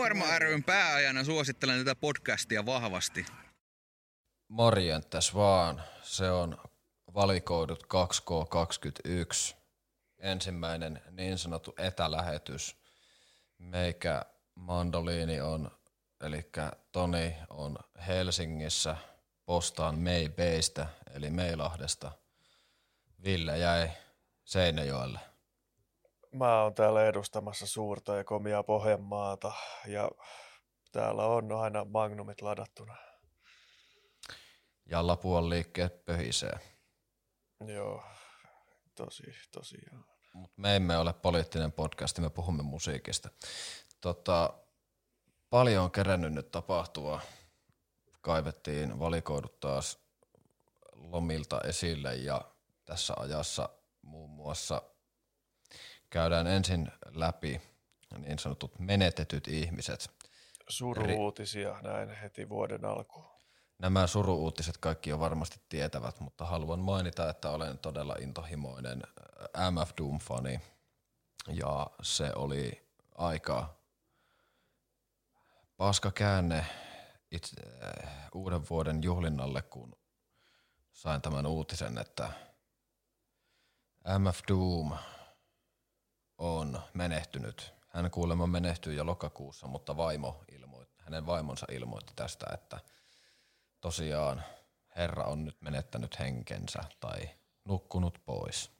Kuorma ryn pääajana suosittelen tätä podcastia vahvasti. Morjentes vaan. Se on valikoidut 2K21. Ensimmäinen niin sanottu etälähetys. Meikä mandoliini on, eli Toni on Helsingissä, postaan Meibeistä, eli Meilahdesta. Ville jäi Seinäjoelle. Mä oon täällä edustamassa suurta ja komia Pohjanmaata ja täällä on aina magnumit ladattuna. Ja Lapuan liikkeet pöhisee. Joo, tosi, tosiaan. Mut me emme ole poliittinen podcast, me puhumme musiikista. Tota, paljon on kerännyt nyt tapahtua. Kaivettiin valikoidut taas lomilta esille ja tässä ajassa muun muassa käydään ensin läpi niin sanotut menetetyt ihmiset. Suruuutisia näin heti vuoden alkuun. Nämä suruuutiset kaikki jo varmasti tietävät, mutta haluan mainita, että olen todella intohimoinen äh, MF Doom-fani. Ja se oli aika paska käänne itse, äh, uuden vuoden juhlinnalle, kun sain tämän uutisen, että MF Doom on menehtynyt. Hän kuulemma menehtyi jo lokakuussa, mutta vaimo ilmoitti, hänen vaimonsa ilmoitti tästä, että tosiaan herra on nyt menettänyt henkensä tai nukkunut pois.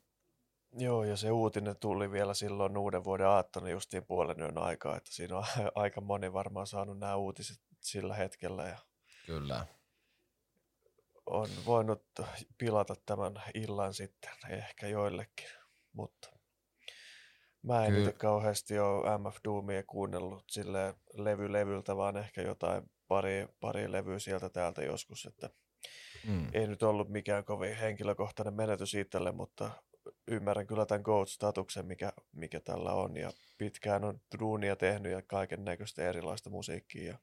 Joo, ja se uutinen tuli vielä silloin uuden vuoden aattona justiin puolen yön aikaa, että siinä on aika moni varmaan saanut nämä uutiset sillä hetkellä. Ja Kyllä. On voinut pilata tämän illan sitten, ehkä joillekin, mutta Mä en itse kauheasti ole MF Doomia kuunnellut sille levy levyltä, vaan ehkä jotain pari, pari levyä sieltä täältä joskus, että mm. ei nyt ollut mikään kovin henkilökohtainen menetys itselle, mutta ymmärrän kyllä tämän GOAT-statuksen, mikä, mikä tällä on, ja pitkään on duunia tehnyt ja kaiken näköistä erilaista musiikkia, ja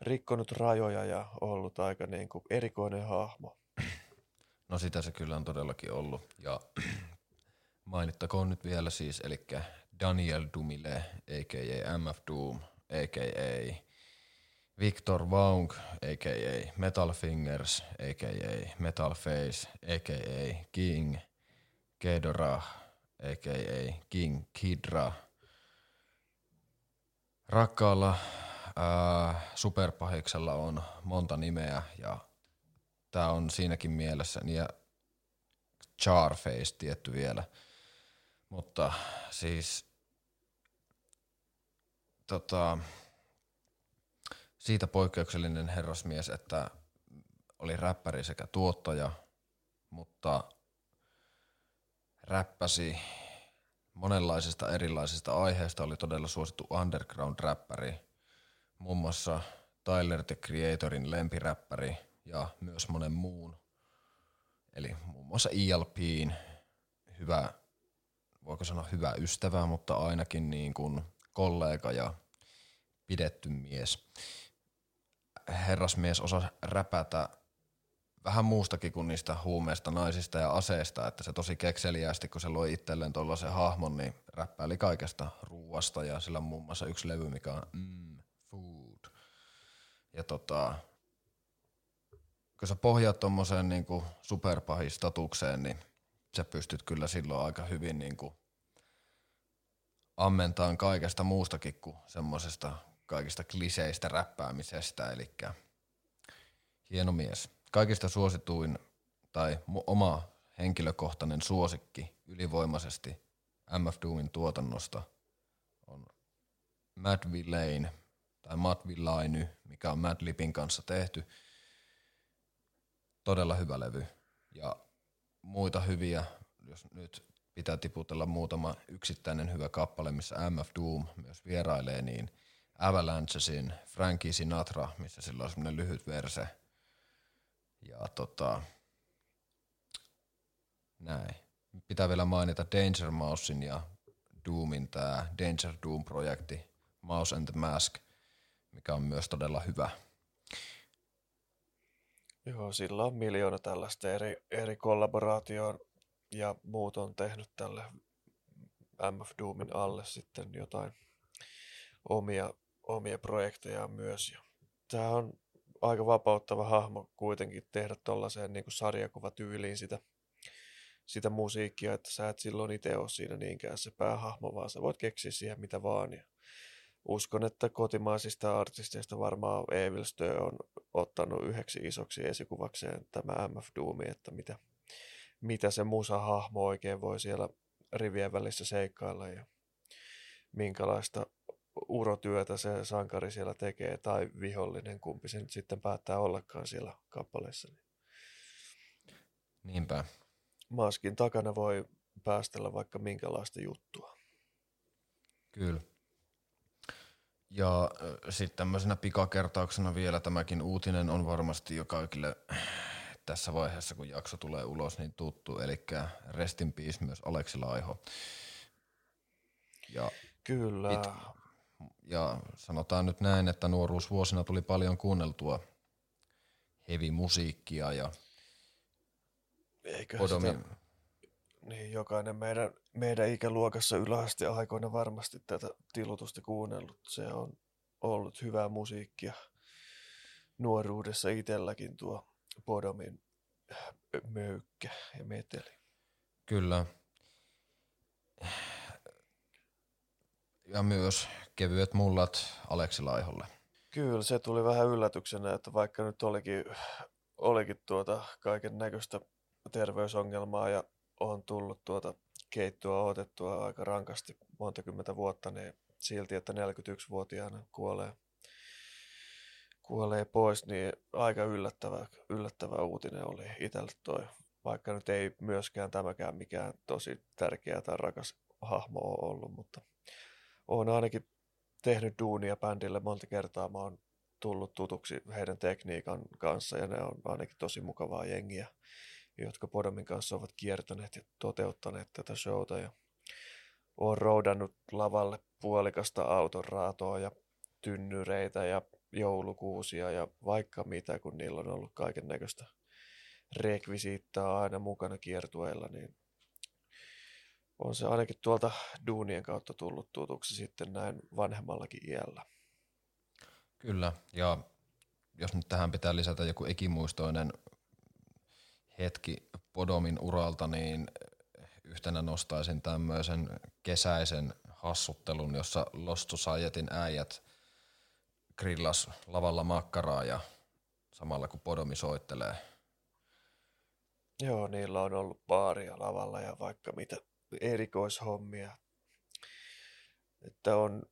rikkonut rajoja ja ollut aika niin kuin erikoinen hahmo. No sitä se kyllä on todellakin ollut, ja Mainittakoon nyt vielä siis, eli Daniel Dumile, a.k.a. MF Doom, a.k.a. Victor Vaung, a.k.a. Metal Fingers, a.k.a. Metal Face, a.k.a. King Kedora, a.k.a. King Kidra. Rakkaalla ää, superpahiksella on monta nimeä ja tämä on siinäkin mielessä, ja Charface tietty vielä – mutta siis tota, siitä poikkeuksellinen herrasmies, että oli räppäri sekä tuottaja, mutta räppäsi monenlaisista erilaisista aiheista, oli todella suosittu underground-räppäri, muun muassa Tyler the Creatorin lempiräppäri ja myös monen muun, eli muun muassa ELPin hyvä voiko sanoa hyvä ystävä, mutta ainakin niin kuin kollega ja pidetty mies. Herrasmies osaa räpätä vähän muustakin kuin niistä huumeista, naisista ja aseista, että se tosi kekseliästi, kun se loi itselleen tuollaisen hahmon, niin räppäili kaikesta ruuasta ja sillä on muun muassa yksi levy, mikä on mm, food. Ja tota, kun sä pohjaat tuommoiseen niin superpahistatukseen, niin sä pystyt kyllä silloin aika hyvin niin kuin ammentaan kaikesta muustakin kuin semmoisesta kaikista kliseistä räppäämisestä, eli hieno mies. Kaikista suosituin tai oma henkilökohtainen suosikki ylivoimaisesti MF Doomin tuotannosta on Mad Villain tai Mad Villainy, mikä on Mad Lipin kanssa tehty. Todella hyvä levy. Ja muita hyviä, jos nyt pitää tiputella muutama yksittäinen hyvä kappale, missä MF Doom myös vierailee, niin Avalanchesin Frankie Sinatra, missä sillä on semmoinen lyhyt verse. Ja tota, näin. Pitää vielä mainita Danger Mousein ja Doomin tämä Danger Doom-projekti, Mouse and the Mask, mikä on myös todella hyvä. Joo, sillä on miljoona tällaista eri, eri kollaboraatioon ja muut on tehnyt tälle MF Doomin alle sitten jotain omia omia projektejaan myös. Tämä on aika vapauttava hahmo kuitenkin tehdä tuollaiseen niin sarjakuvatyyliin sitä, sitä musiikkia, että sä et silloin itse ole siinä niinkään se päähahmo, vaan sä voit keksiä siihen mitä vaan. Ja uskon, että kotimaisista artisteista varmaan Evil Stö on ottanut yhdeksi isoksi esikuvakseen tämä MF Doomi, että mitä, mitä se musa-hahmo oikein voi siellä rivien välissä seikkailla ja minkälaista urotyötä se sankari siellä tekee tai vihollinen, kumpi se nyt sitten päättää ollakaan siellä kappaleessa. Niinpä. Maskin takana voi päästellä vaikka minkälaista juttua. Kyllä. Ja sitten tämmöisenä pikakertauksena vielä tämäkin uutinen on varmasti jo kaikille tässä vaiheessa, kun jakso tulee ulos, niin tuttu. Eli Rest in Peace myös Aleksi Laiho. Ja Kyllä. Pit, ja sanotaan nyt näin, että nuoruusvuosina tuli paljon kuunneltua heavy-musiikkia ja Eikö Podomi... sitä, niin jokainen meidän, meidän ikäluokassa yläasti aikoina varmasti tätä tilutusta kuunnellut. Se on ollut hyvää musiikkia nuoruudessa itselläkin tuo Podomin möykkä ja meteli. Kyllä. Ja myös kevyet mullat Aleksi Laiholle. Kyllä, se tuli vähän yllätyksenä, että vaikka nyt olikin, olikin tuota kaiken näköistä terveysongelmaa ja on tullut tuota keittoa otettua aika rankasti monta kymmentä vuotta, niin silti, että 41-vuotiaana kuolee, kuolee pois, niin aika yllättävä, yllättävä uutinen oli itselle toi. Vaikka nyt ei myöskään tämäkään mikään tosi tärkeä tai rakas hahmo ole ollut, mutta olen ainakin tehnyt duunia bändille monta kertaa. Mä oon tullut tutuksi heidän tekniikan kanssa ja ne on ainakin tosi mukavaa jengiä, jotka Podomin kanssa ovat kiertäneet ja toteuttaneet tätä showta. Ja olen roudannut lavalle puolikasta auton raatoa ja tynnyreitä ja joulukuusia ja vaikka mitä, kun niillä on ollut kaiken näköistä rekvisiittaa aina mukana kiertueilla, niin on se ainakin tuolta duunien kautta tullut tutuksi sitten näin vanhemmallakin iällä. Kyllä, ja jos nyt tähän pitää lisätä joku ikimuistoinen hetki Podomin uralta, niin yhtenä nostaisin tämmöisen kesäisen hassuttelun, jossa Lostu Sajetin äijät grillas lavalla makkaraa ja samalla kun Podomi soittelee. Joo, niillä on ollut baaria lavalla ja vaikka mitä erikoishommia. Että on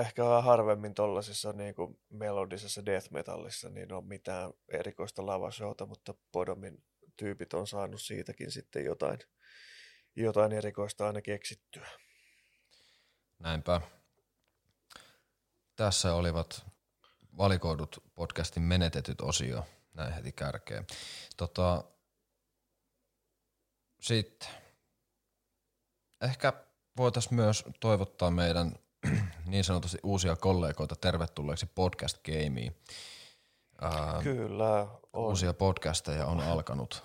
ehkä harvemmin tuollaisessa niin melodisessa death metallissa niin on mitään erikoista lavashowta, mutta Podomin tyypit on saanut siitäkin sitten jotain, jotain erikoista aina keksittyä. Näinpä. Tässä olivat valikoidut podcastin menetetyt osio, näin heti kärkeen. Tota, sitten ehkä voitaisiin myös toivottaa meidän niin sanotusti uusia kollegoita tervetulleeksi podcast gameen. Kyllä. On. Uusia podcasteja on alkanut.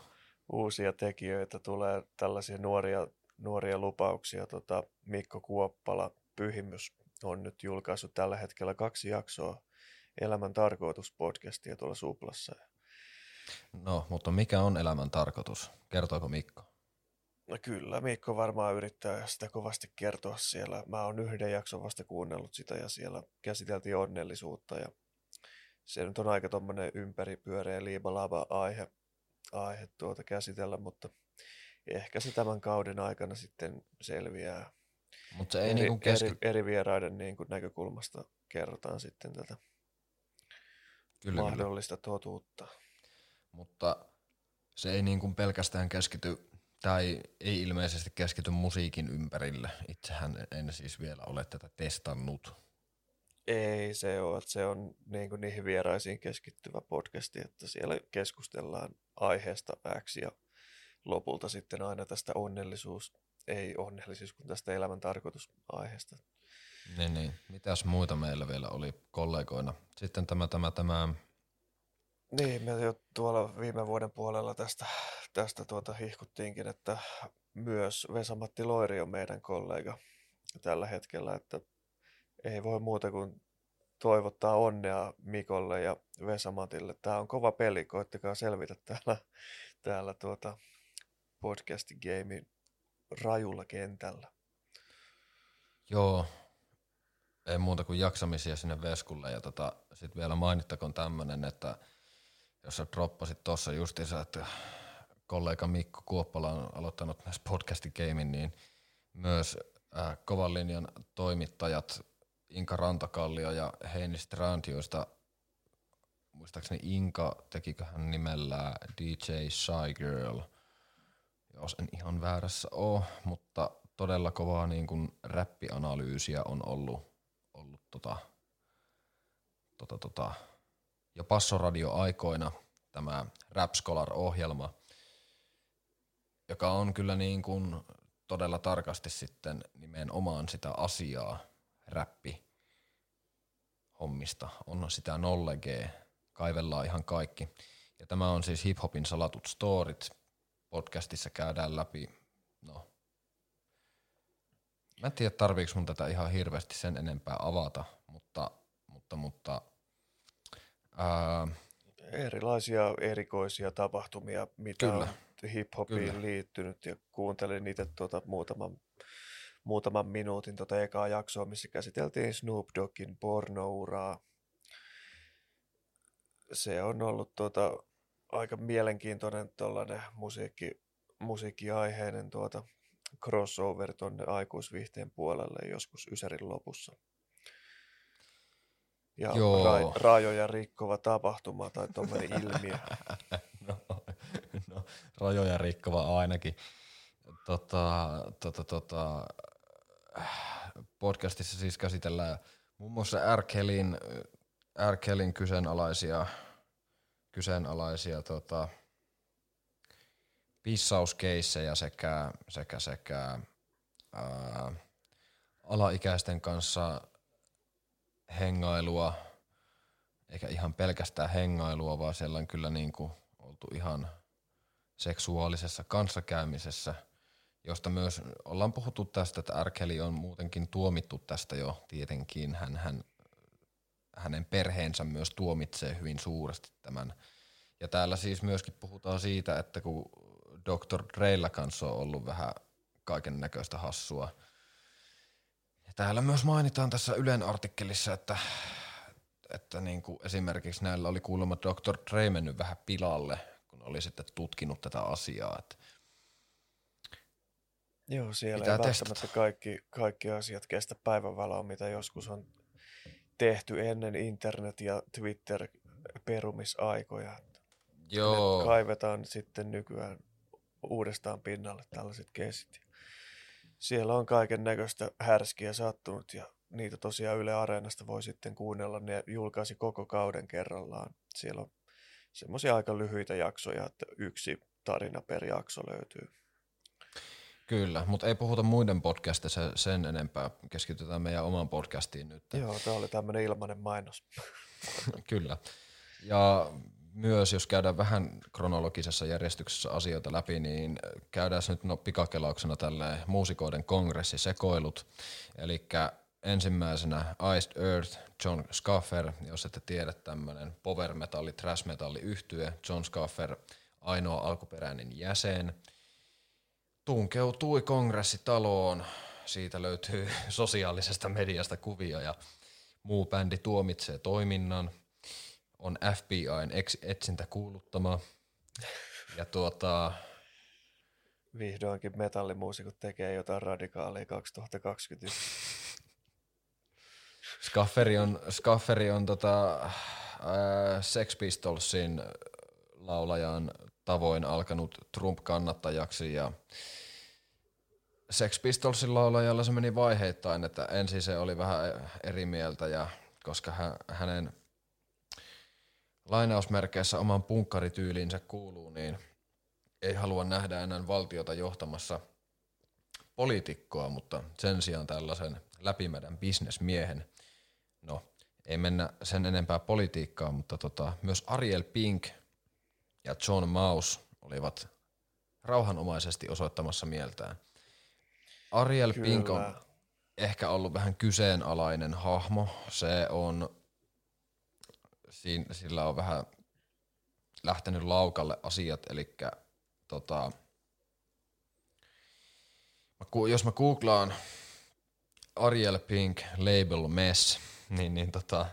Uusia tekijöitä tulee, tällaisia nuoria, nuoria lupauksia. Tota, Mikko Kuoppala, Pyhimys, on nyt julkaissut tällä hetkellä kaksi jaksoa Elämän tarkoitus podcastia tuolla Suplassa. No, mutta mikä on elämän tarkoitus? Kertooko Mikko? No kyllä, Mikko varmaan yrittää sitä kovasti kertoa siellä. Mä oon yhden jakson vasta kuunnellut sitä ja siellä käsiteltiin onnellisuutta ja se nyt on aika tommonen ympäripyöreä liibalaba aihe, aihe tuota käsitellä, mutta ehkä se tämän kauden aikana sitten selviää. Mutta se ei eri, niinku keski... eri, eri vieraiden niin kuin näkökulmasta kerrotaan sitten tätä kyllä, mahdollista kyllä. totuutta. Mutta se ei niin kuin pelkästään keskity tai ei ilmeisesti keskity musiikin ympärille. Itsehän en siis vielä ole tätä testannut. Ei se ole, se on niin kuin niihin vieraisiin keskittyvä podcasti, että siellä keskustellaan aiheesta X ja lopulta sitten aina tästä onnellisuus, ei onnellisuus, kun tästä elämän tarkoitusaiheesta. Niin, niin. Mitäs muita meillä vielä oli kollegoina? Sitten tämä, tämä, tämä niin, me jo tuolla viime vuoden puolella tästä, tästä tuota hihkuttiinkin, että myös Vesa-Matti Loiri on meidän kollega tällä hetkellä, että ei voi muuta kuin toivottaa onnea Mikolle ja Vesamatille. Tämä on kova peli, koittakaa selvitä täällä, täällä tuota podcastin gamein rajulla kentällä. Joo, ei muuta kuin jaksamisia sinne Veskulle ja tota, sitten vielä mainittakoon tämmönen, että jos sä droppasit tuossa justiinsa, että kollega Mikko Kuoppala on aloittanut myös podcastin gamein, niin myös äh, kovan linjan toimittajat Inka Rantakallio ja Heini Strand, joista muistaakseni Inka tekikö hän nimellä DJ Shy Girl, jos en ihan väärässä ole, mutta todella kovaa niin kuin räppianalyysiä on ollut, ollut tota, tota, tota, jo passoradio-aikoina tämä Rap Scholar-ohjelma, joka on kyllä niin kuin todella tarkasti sitten nimenomaan sitä asiaa, räppi hommista, on sitä nollegee, kaivellaan ihan kaikki. Ja tämä on siis hiphopin salatut storit. Podcastissa käydään läpi, no, mä en tiedä tarviiko mun tätä ihan hirveästi sen enempää avata, mutta, mutta, mutta ää, Erilaisia erikoisia tapahtumia, mitä Kyllä. on hip-hopiin Kyllä. liittynyt ja kuuntelin itse tuota muutaman, muutaman minuutin tuota ekaa jaksoa, missä käsiteltiin Snoop Doggin pornouraa. Se on ollut tuota, aika mielenkiintoinen tuollainen musiikki, musiikkiaiheinen tuota, crossover tuonne aikuisviihteen puolelle joskus Ysärin lopussa. Ja Joo. ra- rajoja rikkova tapahtuma tai tuommoinen ilmiö. no, no, rajoja rikkova ainakin. Tota, tota, tota, podcastissa siis käsitellään muun muassa R. Kellyn, R. Kellyn kyseenalaisia, kyseenalaisia tota, pissauskeissejä sekä, sekä, sekä ää, alaikäisten kanssa hengailua, eikä ihan pelkästään hengailua, vaan siellä on kyllä niin kuin oltu ihan seksuaalisessa kanssakäymisessä, josta myös ollaan puhuttu tästä, että Arkeli on muutenkin tuomittu tästä jo tietenkin. Hän, hän, hänen perheensä myös tuomitsee hyvin suuresti tämän. Ja täällä siis myöskin puhutaan siitä, että kun Dr. Dreillä kanssa on ollut vähän kaiken näköistä hassua. Täällä myös mainitaan tässä Ylen artikkelissa, että, että niin kuin esimerkiksi näillä oli kuulemma Dr. Dre mennyt vähän pilalle, kun oli sitten tutkinut tätä asiaa. Että Joo, siellä Pitää ei välttämättä kaikki, kaikki asiat kestä päivänvaloa, mitä joskus on tehty ennen internet- ja Twitter-perumisaikoja. joo, Ne kaivetaan sitten nykyään uudestaan pinnalle tällaiset keissit. Siellä on kaiken näköistä härskiä sattunut ja niitä tosiaan Yle Areenasta voi sitten kuunnella. Ne julkaisi koko kauden kerrallaan. Siellä on semmoisia aika lyhyitä jaksoja, että yksi tarina per jakso löytyy. kyllä, mutta ei puhuta muiden podcastissa sen enempää. Keskitytään meidän omaan podcastiin nyt. Joo, tämä oli tämmöinen ilmainen mainos. Kyllä. Ja myös jos käydään vähän kronologisessa järjestyksessä asioita läpi, niin käydään nyt no pikakelauksena tälle muusikoiden kongressisekoilut. Eli ensimmäisenä Iced Earth, John Scaffer, jos ette tiedä tämmöinen power metalli, thrash metalli yhtye, John Scaffer, ainoa alkuperäinen jäsen, tunkeutui kongressitaloon. Siitä löytyy sosiaalisesta mediasta kuvia ja muu bändi tuomitsee toiminnan. On FBIn etsintä kuuluttama. Ja tuota, Vihdoinkin metallimuusikot tekee jotain radikaalia 2021. Skafferi on, Skafferi on tota, ää, Sex Pistolsin laulajan tavoin alkanut Trump-kannattajaksi ja Sex Pistolsin laulajalla se meni vaiheittain, että ensin se oli vähän eri mieltä ja koska hä, hänen lainausmerkeissä oman punkkarityyliinsä kuuluu, niin ei halua nähdä enää valtiota johtamassa poliitikkoa, mutta sen sijaan tällaisen läpimedän bisnesmiehen. No, ei mennä sen enempää politiikkaan, mutta tota, myös Ariel Pink ja John Maus olivat rauhanomaisesti osoittamassa mieltään. Ariel Pink on, Kyllä. ehkä ollut vähän kyseenalainen hahmo. Se on, sillä on vähän lähtenyt laukalle asiat, eli tota, jos mä googlaan Ariel Pink Label Mess, niin, niin tota,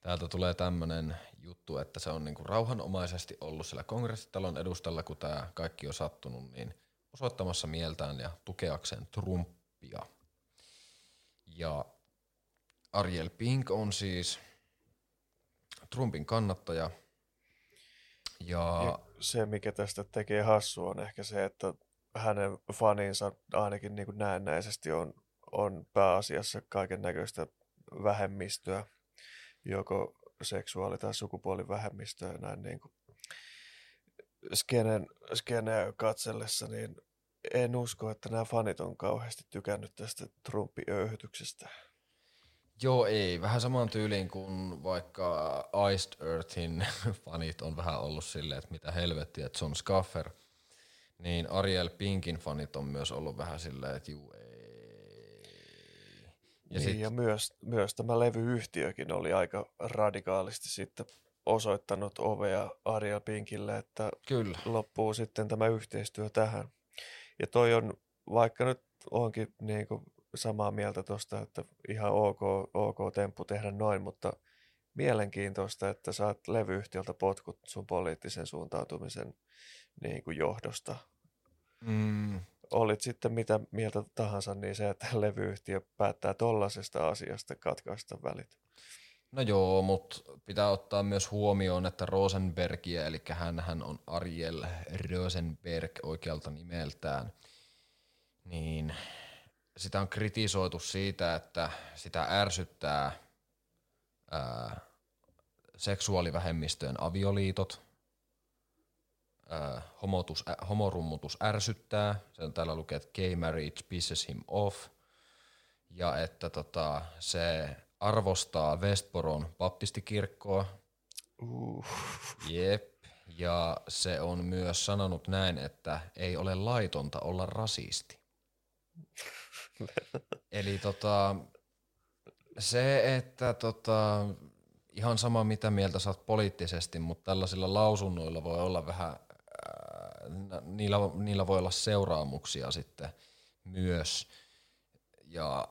täältä tulee tämmönen juttu, että se on niinku rauhanomaisesti ollut siellä kongressitalon edustalla, kun tämä kaikki on sattunut, niin osoittamassa mieltään ja tukeakseen Trumpia. Ja Ariel Pink on siis Trumpin kannattaja. Ja, ja se, mikä tästä tekee hassu, on ehkä se, että hänen faninsa ainakin niin kuin näennäisesti on, on pääasiassa kaiken näköistä vähemmistöä, joko seksuaali- tai sukupuolivähemmistöä näin niin kuin skenen, skeneä katsellessa, niin en usko, että nämä fanit on kauheasti tykännyt tästä Trumpin öyhytyksestä. Joo, ei. Vähän saman tyyliin kuin vaikka Iced Earthin fanit on vähän ollut silleen, että mitä helvettiä, että John Scaffer. Niin Ariel Pinkin fanit on myös ollut vähän silleen, että juu ei. Ja, niin, sit... ja myös, myös tämä levyyhtiökin oli aika radikaalisti sitten osoittanut ovea Ariel Pinkille, että Kyllä. loppuu sitten tämä yhteistyö tähän. Ja toi on, vaikka nyt onkin niin kuin samaa mieltä tuosta, että ihan ok, ok temppu tehdä noin, mutta mielenkiintoista, että saat levyyhtiöltä potkut sun poliittisen suuntautumisen niin kuin johdosta. Mm. Olit sitten mitä mieltä tahansa, niin se, että levyyhtiö päättää tollaisesta asiasta katkaista välit. No joo, mutta pitää ottaa myös huomioon, että Rosenbergia, eli hän on Ariel Rosenberg oikealta nimeltään, niin sitä on kritisoitu siitä, että sitä ärsyttää ää, seksuaalivähemmistöjen avioliitot, ää, homotus, ä, homorummutus ärsyttää, se on täällä lukee, että gay marriage pisses him off, ja että tota, se arvostaa Westboron baptistikirkkoa. Uh. Jep. Ja se on myös sanonut näin, että ei ole laitonta olla rasisti. Eli tota, se, että tota, ihan sama mitä mieltä saat poliittisesti, mutta tällaisilla lausunnoilla voi olla vähän, ää, niillä, niillä voi olla seuraamuksia sitten myös. Ja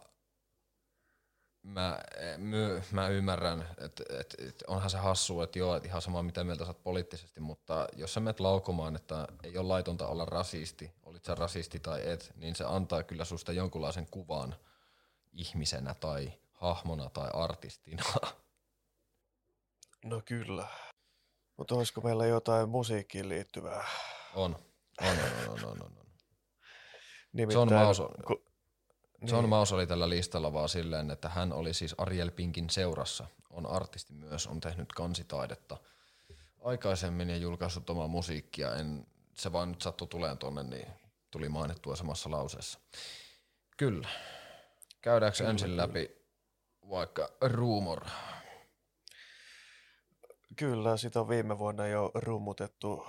mä, my, mä ymmärrän, että et, et onhan se hassu, että joo, että ihan sama mitä mieltä sä oot poliittisesti, mutta jos sä menet laukomaan, että ei ole laitonta olla rasisti, olit sä rasisti tai et, niin se antaa kyllä susta jonkunlaisen kuvan ihmisenä tai hahmona tai artistina. No kyllä. Mutta olisiko meillä jotain musiikkiin liittyvää? On. On, on, on, on, on. on. Nimittäin, John Maus on, John niin. Maus oli tällä listalla vaan silleen, että hän oli siis Ariel Pinkin seurassa. On artisti myös, on tehnyt kansitaidetta aikaisemmin ja julkaissut omaa musiikkia. En, se vaan nyt sattui tuleen tonne, niin tuli mainittua samassa lauseessa. Kyllä. Käydäänkö kyllä, ensin kyllä. läpi vaikka Rumor? Kyllä, sitä on viime vuonna jo rummutettu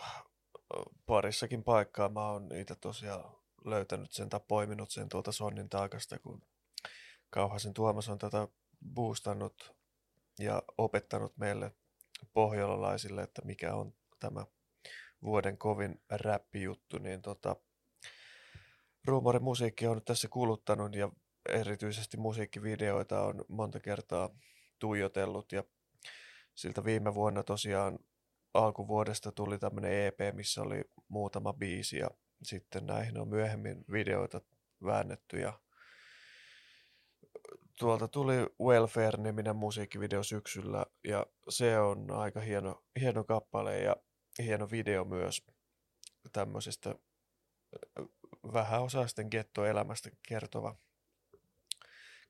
parissakin paikkaa. Mä oon niitä tosiaan löytänyt sen tai poiminut sen tuolta Sonnin taakasta, kun Kauhasen Tuomas on tätä boostannut ja opettanut meille pohjolalaisille, että mikä on tämä vuoden kovin räppijuttu, niin tota, Ruumorin musiikki on nyt tässä kuluttanut ja erityisesti musiikkivideoita on monta kertaa tuijotellut ja siltä viime vuonna tosiaan alkuvuodesta tuli tämmöinen EP, missä oli muutama biisi ja sitten näihin on myöhemmin videoita väännetty ja tuolta tuli Welfare-niminen musiikkivideo syksyllä ja se on aika hieno, hieno kappale ja hieno video myös tämmöisestä vähäosaisten gettoelämästä kertova,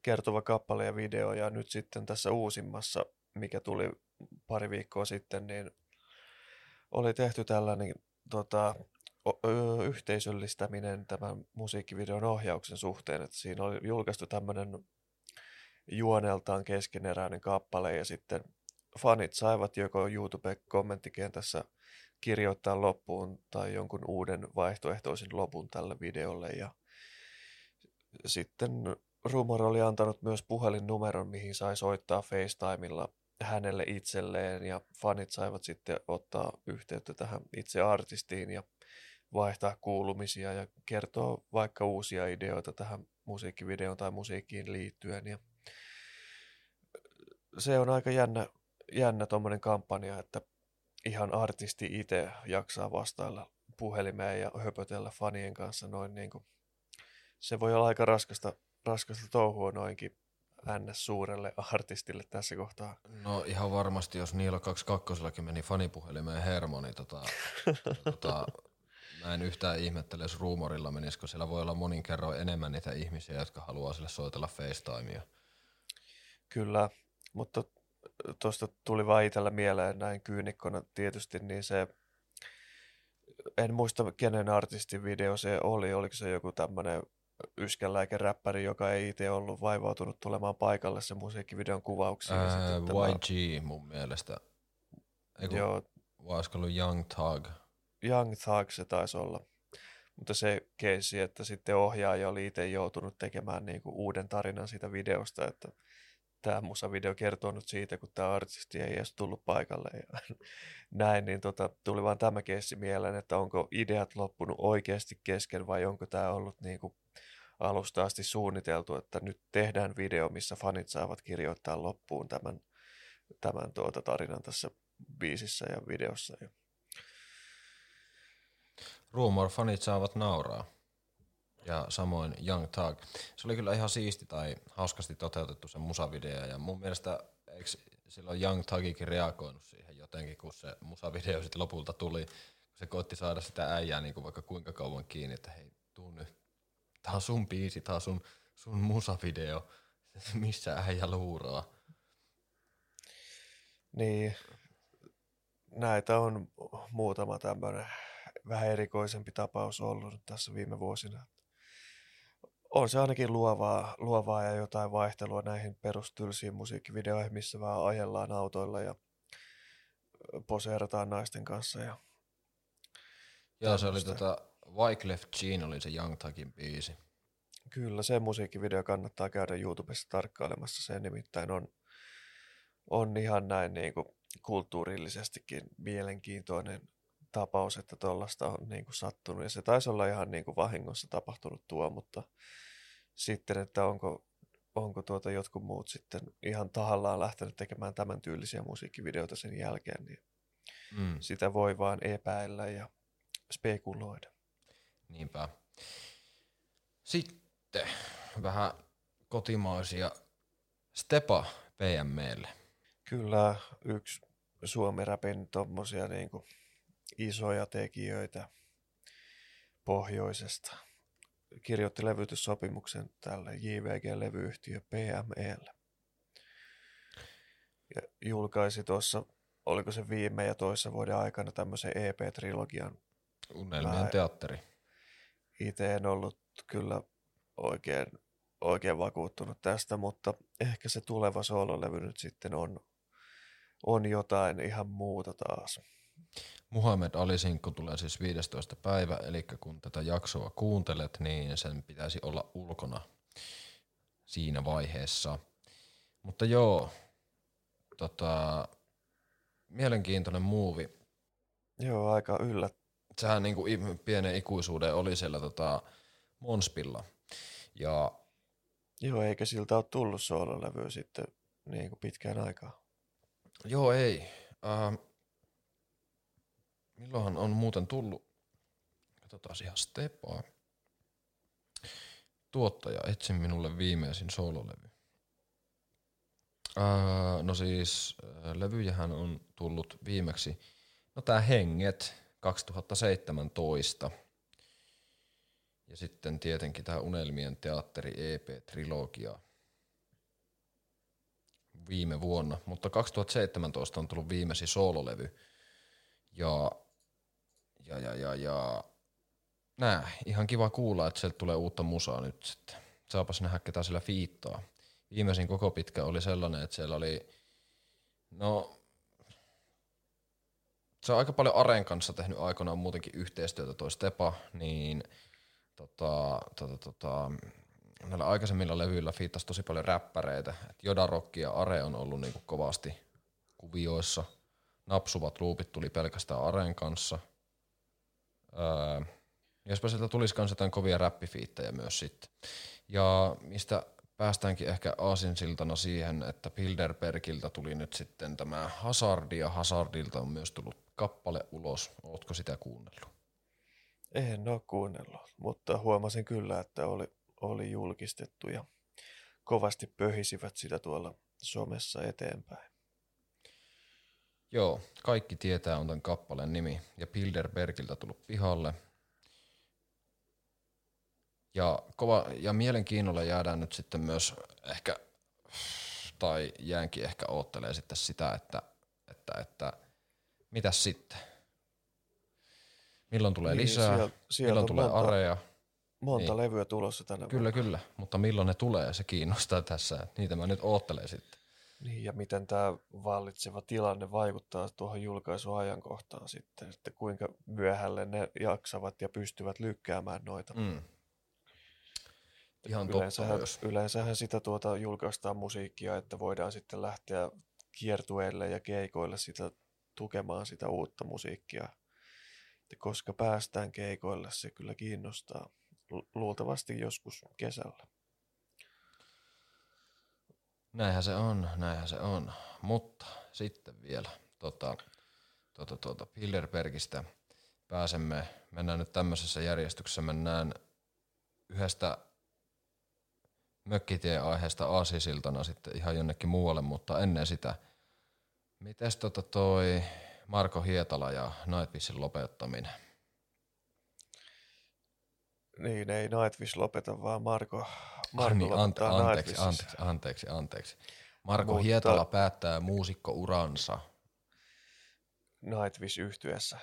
kertova kappale ja video. Ja nyt sitten tässä uusimmassa, mikä tuli pari viikkoa sitten, niin oli tehty tällainen tota, yhteisöllistäminen tämän musiikkivideon ohjauksen suhteen, että siinä oli julkaistu tämmöinen juoneltaan keskeneräinen kappale ja sitten fanit saivat joko YouTube-kommenttikentässä kirjoittaa loppuun tai jonkun uuden vaihtoehtoisen lopun tälle videolle ja sitten Rumor oli antanut myös puhelinnumeron, mihin sai soittaa FaceTimella hänelle itselleen ja fanit saivat sitten ottaa yhteyttä tähän itse artistiin ja vaihtaa kuulumisia ja kertoa vaikka uusia ideoita tähän musiikkivideoon tai musiikkiin liittyen. Ja se on aika jännä, jännä tuommoinen kampanja, että ihan artisti itse jaksaa vastailla puhelimeen ja höpötellä fanien kanssa noin niin kuin, se voi olla aika raskasta, raskasta touhua noinkin ns. suurelle artistille tässä kohtaa. No ihan varmasti, jos niillä 22 meni fanipuhelimeen hermo, niin tota, tota, mä en yhtään ihmettele, jos ruumorilla menisikö siellä voi olla monin kerroin enemmän niitä ihmisiä, jotka haluaa sille soitella FaceTimea. Kyllä, mutta tuosta tuli vaan itsellä mieleen näin kyynikkona tietysti, niin se, en muista kenen artistin video se oli, oliko se joku tämmöinen räppäri, joka ei itse ollut vaivautunut tulemaan paikalle sen musiikkivideon kuvauksiin. Ää, YG tämä... mun mielestä. Eiku, Joo. Vai olisiko ollut Young Thug? Young Thug se taisi olla. Mutta se keisi, että sitten ohjaaja oli itse joutunut tekemään niinku uuden tarinan siitä videosta, että tämä musavideo kertoo nyt siitä, kun tämä artisti ei edes tullut paikalle ja näin, niin tota, tuli vaan tämä keissi mieleen, että onko ideat loppunut oikeasti kesken vai onko tämä ollut niinku alusta asti suunniteltu, että nyt tehdään video, missä fanit saavat kirjoittaa loppuun tämän, tämän tuota tarinan tässä biisissä ja videossa. Rumor-fanit saavat nauraa. Ja samoin Young Thug. Se oli kyllä ihan siisti tai hauskasti toteutettu se musavideo. Ja mun mielestä eikö silloin Young Thugikin reagoinut siihen jotenkin, kun se musavideo sitten lopulta tuli. Kun se koitti saada sitä äijää niin kuin vaikka kuinka kauan kiinni, että hei, tuu nyt tää on sun biisi, tää on sun, sun musavideo, missä äijä luuraa. Niin, näitä on muutama tämmöinen vähän erikoisempi tapaus ollut tässä viime vuosina. On se ainakin luovaa, luovaa ja jotain vaihtelua näihin perustylsiin musiikkivideoihin, missä vähän ajellaan autoilla ja poseerataan naisten kanssa. Ja Joo, se oli tota, Wyclef Jean oli se Young Thugin biisi. Kyllä, se musiikkivideo kannattaa käydä YouTubessa tarkkailemassa. Se nimittäin on, on ihan näin niin kuin kulttuurillisestikin mielenkiintoinen tapaus, että tuollaista on niin kuin sattunut. Ja se taisi olla ihan niin kuin vahingossa tapahtunut tuo, mutta sitten, että onko, onko tuota jotkut muut sitten ihan tahallaan lähtenyt tekemään tämän tyylisiä musiikkivideoita sen jälkeen, niin mm. sitä voi vaan epäillä ja spekuloida. Niinpä. Sitten vähän kotimaisia Stepa PMlle. Kyllä, yksi Suomi-räpin tommosia niinku isoja tekijöitä pohjoisesta. Kirjoitti levytyssopimuksen tälle JVG-levyyhtiö PMElle. Ja julkaisi tuossa, oliko se viime ja toissa vuoden aikana tämmöisen EP-trilogian. Unelmien teatteri itse en ollut kyllä oikein, oikein vakuuttunut tästä, mutta ehkä se tuleva soololevy nyt sitten on, on jotain ihan muuta taas. Muhammed Ali Sinkku tulee siis 15. päivä, eli kun tätä jaksoa kuuntelet, niin sen pitäisi olla ulkona siinä vaiheessa. Mutta joo, tota, mielenkiintoinen muuvi. Joo, aika yllät, sehän niin pienen ikuisuuden oli siellä tota Monspilla. Ja Joo, eikä siltä ole tullut soololevyä sitten niin kuin pitkään aikaa. Joo, ei. Äh, milloinhan on muuten tullut? Katsotaan ihan Stepaa. Tuottaja, etsin minulle viimeisin soololevy. Äh, no siis, äh, levyjähän on tullut viimeksi. No tää Henget, 2017. Ja sitten tietenkin tämä Unelmien teatteri EP-trilogia viime vuonna, mutta 2017 on tullut viimeisin soololevy. Ja, ja, ja, ja, ja nää, ihan kiva kuulla, että sieltä tulee uutta musaa nyt sitten. Saapas nähdä, ketä sillä fiittaa. Viimeisin koko pitkä oli sellainen, että siellä oli, no se on aika paljon Aren kanssa tehnyt aikoinaan muutenkin yhteistyötä toi Stepa, niin tota, tota, tota, näillä aikaisemmilla levyillä fiittasi tosi paljon räppäreitä. Et Joda Rock ja Are on ollut niinku kovasti kuvioissa. Napsuvat luupit tuli pelkästään Areen kanssa. Öö, jospa sieltä tulisi myös jotain kovia räppifiittejä myös sitten. Ja mistä päästäänkin ehkä aasinsiltana siihen, että Bilderbergiltä tuli nyt sitten tämä Hazardi ja Hazardilta on myös tullut kappale ulos. Ootko sitä kuunnellut? En ole kuunnellut, mutta huomasin kyllä, että oli, oli julkistettu ja kovasti pöhisivät sitä tuolla somessa eteenpäin. Joo, kaikki tietää on tämän kappaleen nimi ja Bilderbergiltä tullut pihalle. Ja, kova, ja mielenkiinnolla jäädään nyt sitten myös ehkä, tai jäänkin ehkä oottelee sitten sitä, että, että, että mitäs sitten? Milloin tulee niin, lisää? Sieltä, sieltä milloin tulee monta, area? Monta niin. levyä tulossa tänä Kyllä, vuonna. kyllä. Mutta milloin ne tulee, se kiinnostaa tässä. Niitä mä nyt oottelen sitten. Niin, ja miten tämä vallitseva tilanne vaikuttaa tuohon julkaisuajankohtaan sitten, että kuinka myöhälle ne jaksavat ja pystyvät lykkäämään noita. Mm. Ihan yleensähän, totta yleensähän sitä tuota julkaistaan musiikkia, että voidaan sitten lähteä kiertueelle ja keikoille sitä tukemaan sitä uutta musiikkia. Ja koska päästään keikoille, se kyllä kiinnostaa luultavasti joskus kesällä. Näinhän se on, näinhän se on. Mutta sitten vielä tota, tota, tota, Bilderbergistä pääsemme, mennään nyt tämmöisessä järjestyksessä, mennään yhdestä mökkitie-aiheesta aasisiltana sitten ihan jonnekin muualle, mutta ennen sitä, mites tota toi Marko Hietala ja Nightwishin lopettaminen? Niin, ei Nightwish lopeta, vaan Marko, Marko ah, niin, ante, anteeksi, anteeksi, anteeksi, anteeksi. Marko Mutta, Hietala päättää muusikko-uransa. Nightwish yhtyessä.